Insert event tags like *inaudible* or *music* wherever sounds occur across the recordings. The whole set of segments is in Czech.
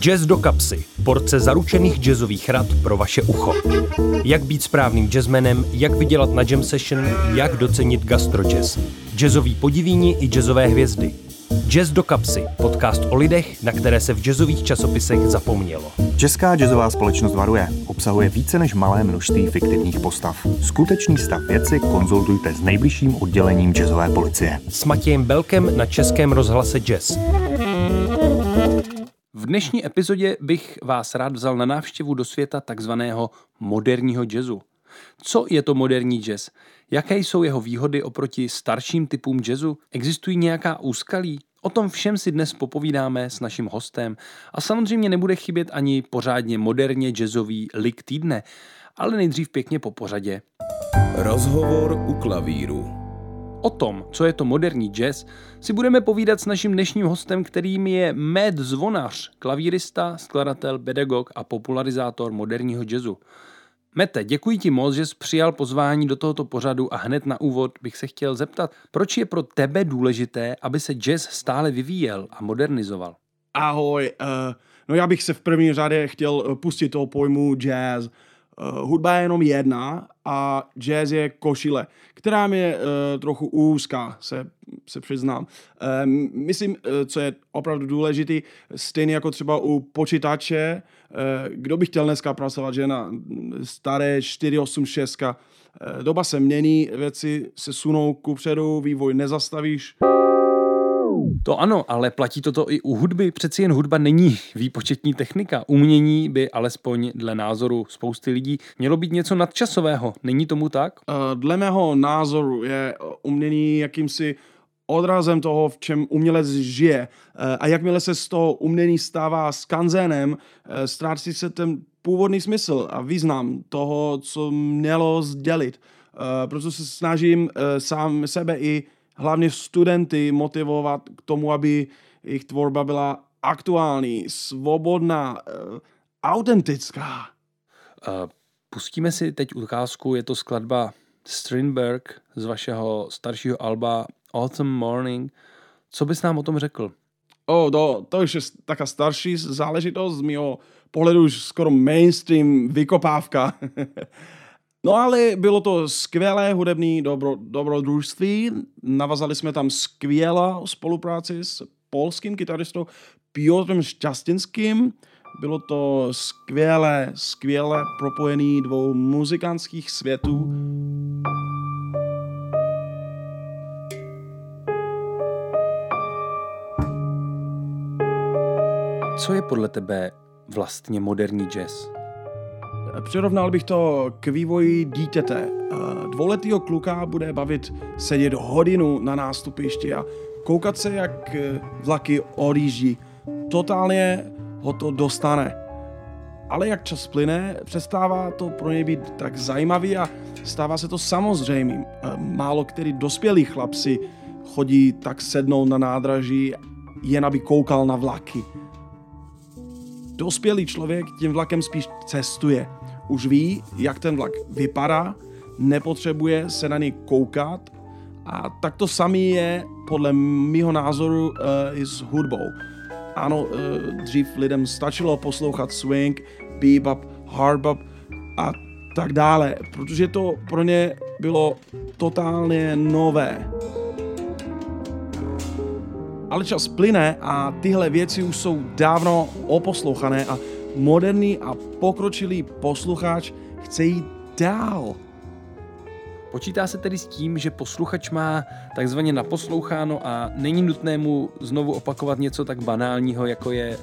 Jazz do kapsy. Porce zaručených jazzových rad pro vaše ucho. Jak být správným jazzmenem, jak vydělat na jam session, jak docenit gastrojazz. Jazzový podivíni i jazzové hvězdy. Jazz do kapsy. Podcast o lidech, na které se v jazzových časopisech zapomnělo. Česká jazzová společnost varuje. Obsahuje více než malé množství fiktivních postav. Skutečný stav věci konzultujte s nejbližším oddělením jazzové policie. S Matějem Belkem na Českém rozhlase Jazz. V dnešní epizodě bych vás rád vzal na návštěvu do světa takzvaného moderního jazzu. Co je to moderní jazz? Jaké jsou jeho výhody oproti starším typům jazzu? Existují nějaká úskalí? O tom všem si dnes popovídáme s naším hostem a samozřejmě nebude chybět ani pořádně moderně jazzový lik týdne, ale nejdřív pěkně po pořadě. Rozhovor u klavíru. O tom, co je to moderní jazz, si budeme povídat s naším dnešním hostem, kterým je Matt Zvonař, klavírista, skladatel, pedagog a popularizátor moderního jazzu. Mete, děkuji ti moc, že jsi přijal pozvání do tohoto pořadu a hned na úvod bych se chtěl zeptat, proč je pro tebe důležité, aby se jazz stále vyvíjel a modernizoval? Ahoj, uh, no já bych se v první řadě chtěl eh, pustit toho pojmu jazz. Uh, hudba je jenom jedna a jazz je košile, která mi je uh, trochu úzká, se, se přiznám. Uh, myslím, uh, co je opravdu důležité, stejně jako třeba u počítače, uh, kdo by chtěl dneska pracovat, že na staré 486, uh, doba se mění, věci se sunou kupředu, vývoj nezastavíš. To ano, ale platí toto i u hudby. Přeci jen hudba není výpočetní technika. Umění by alespoň dle názoru spousty lidí mělo být něco nadčasového. Není tomu tak? Dle mého názoru je umění jakýmsi odrazem toho, v čem umělec žije. A jakmile se z toho umění stává skanzénem, ztrácí se ten původní smysl a význam toho, co mělo sdělit. Proto se snažím sám sebe i hlavně studenty motivovat k tomu, aby jejich tvorba byla aktuální, svobodná, uh, autentická. Uh, pustíme si teď ukázku, je to skladba Strindberg z vašeho staršího alba Autumn Morning. Co bys nám o tom řekl? O, to, to už je taká starší záležitost, z mého pohledu už skoro mainstream vykopávka. *laughs* No ale bylo to skvělé hudební dobro, dobrodružství. Navazali jsme tam skvělá spolupráci s polským kytaristou Piotrem Šťastinským. Bylo to skvělé, skvěle propojený dvou muzikantských světů. Co je podle tebe vlastně moderní jazz? Přirovnal bych to k vývoji dítěte. Dvouletýho kluka bude bavit sedět hodinu na nástupišti a koukat se, jak vlaky odjíždí. Totálně ho to dostane. Ale jak čas plyne, přestává to pro něj být tak zajímavý a stává se to samozřejmým. Málo který dospělý chlap si chodí tak sednout na nádraží, jen aby koukal na vlaky. Dospělý člověk tím vlakem spíš cestuje – už ví, jak ten vlak vypadá, nepotřebuje se na něj koukat a tak to samý je podle mého názoru uh, i s hudbou. Ano, uh, dřív lidem stačilo poslouchat swing, bebop, hardbop a tak dále, protože to pro ně bylo totálně nové. Ale čas plyne a tyhle věci už jsou dávno oposlouchané a moderní a pokročilý posluchač chce jít dál. Počítá se tedy s tím, že posluchač má takzvaně naposloucháno a není nutné mu znovu opakovat něco tak banálního, jako je e,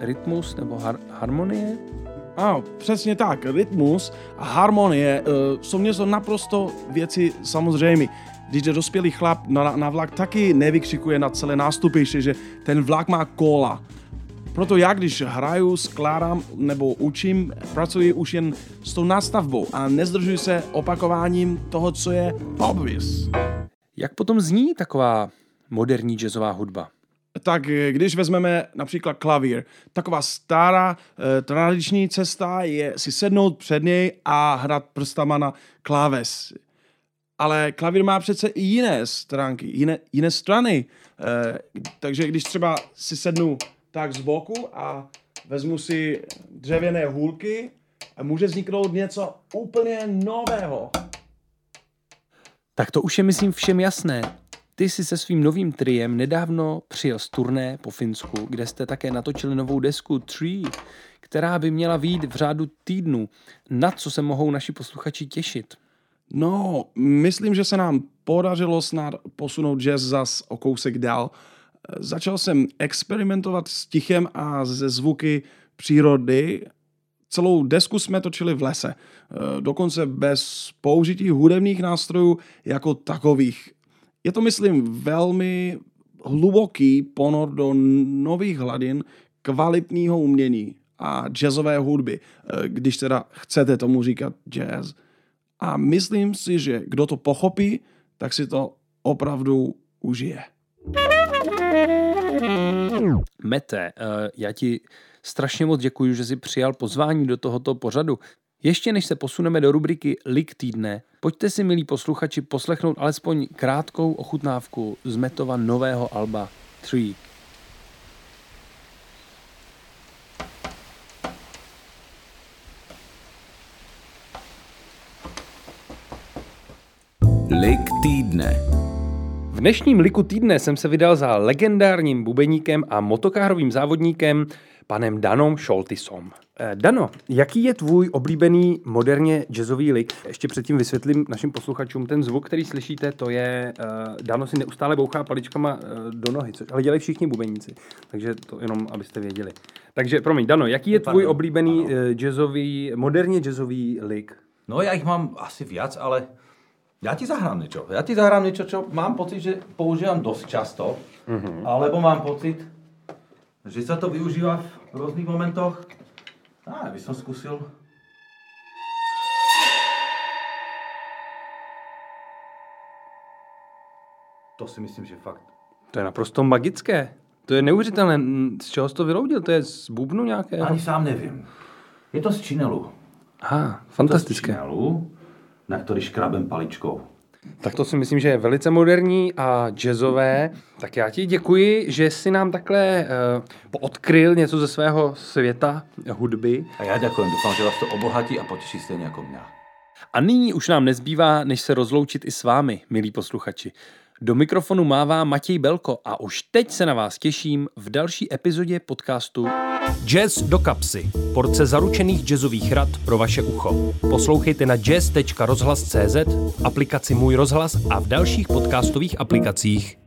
rytmus nebo har- harmonie? Ano, přesně tak. Rytmus a harmonie e, jsou něco naprosto věci samozřejmé. Když je dospělý chlap na, na vlak, taky nevykřikuje na celé nástupiště, že ten vlak má kola proto já, když hraju, skládám nebo učím, pracuji už jen s tou nastavbou a nezdržuji se opakováním toho, co je obvious. Jak potom zní taková moderní jazzová hudba? Tak když vezmeme například klavír, taková stará eh, tradiční cesta je si sednout před něj a hrát prstama na kláves. Ale klavír má přece i jiné stránky, jiné, jiné strany. Eh, takže když třeba si sednu tak z boku a vezmu si dřevěné hůlky a může vzniknout něco úplně nového. Tak to už je, myslím, všem jasné. Ty jsi se svým novým triem nedávno přijel z turné po Finsku, kde jste také natočili novou desku Tree, která by měla výjít v řádu týdnu. Na co se mohou naši posluchači těšit? No, myslím, že se nám podařilo snad posunout jazz zas o kousek dál. Začal jsem experimentovat s tichem a ze zvuky přírody. Celou desku jsme točili v lese, dokonce bez použití hudebních nástrojů jako takových. Je to, myslím, velmi hluboký ponor do nových hladin kvalitního umění a jazzové hudby, když teda chcete tomu říkat jazz. A myslím si, že kdo to pochopí, tak si to opravdu užije. Mete, eh, já ti strašně moc děkuji, že jsi přijal pozvání do tohoto pořadu. Ještě než se posuneme do rubriky Lik týdne, pojďte si, milí posluchači, poslechnout alespoň krátkou ochutnávku z Metova nového alba 3 dnešním liku týdne jsem se vydal za legendárním bubeníkem a motokárovým závodníkem panem Danom Šoltisom. Eh, Dano, jaký je tvůj oblíbený moderně jazzový lik? Ještě předtím vysvětlím našim posluchačům ten zvuk, který slyšíte, to je, uh, Dano si neustále bouchá paličkama uh, do nohy, což ale dělají všichni bubeníci, takže to jenom, abyste věděli. Takže, promiň, Dano, jaký je tvůj Pardon, oblíbený uh, jazzový, moderně jazzový lik? No já ich mám asi viac, ale ja ti zahrám niečo. Ja ti zahrám niečo, čo mám pocit, že používam dosť často, mm-hmm. alebo mám pocit, že sa to využíva v rôznych momentoch. Á, by som skúsil. To si myslím, že fakt. To je naprosto magické. To je neuvěřitelné. Z čeho jsi to vyroudil? To je z bubnu nějakého? Ani sám neviem. Je to z činelu. Aha, Z fantastické. činelu, na ktorý škrabem paličkou. Tak to si myslím, že je velice moderní a jazzové. Tak já ti děkuji, že jsi nám takhle uh, poodkryl něco ze svého světa hudby. A ja ďakujem, dúfam, že vás to obohatí a poteší stejne ako mňa. A nyní už nám nezbývá, než se rozloučit i s vámi, milí posluchači. Do mikrofonu mává Matěj Belko a už teď se na vás těším v další epizodě podcastu Jazz do kapsy. Porce zaručených jazzových rad pro vaše ucho. Poslouchejte na jazz.rozhlas.cz, aplikaci Můj rozhlas a v dalších podcastových aplikacích.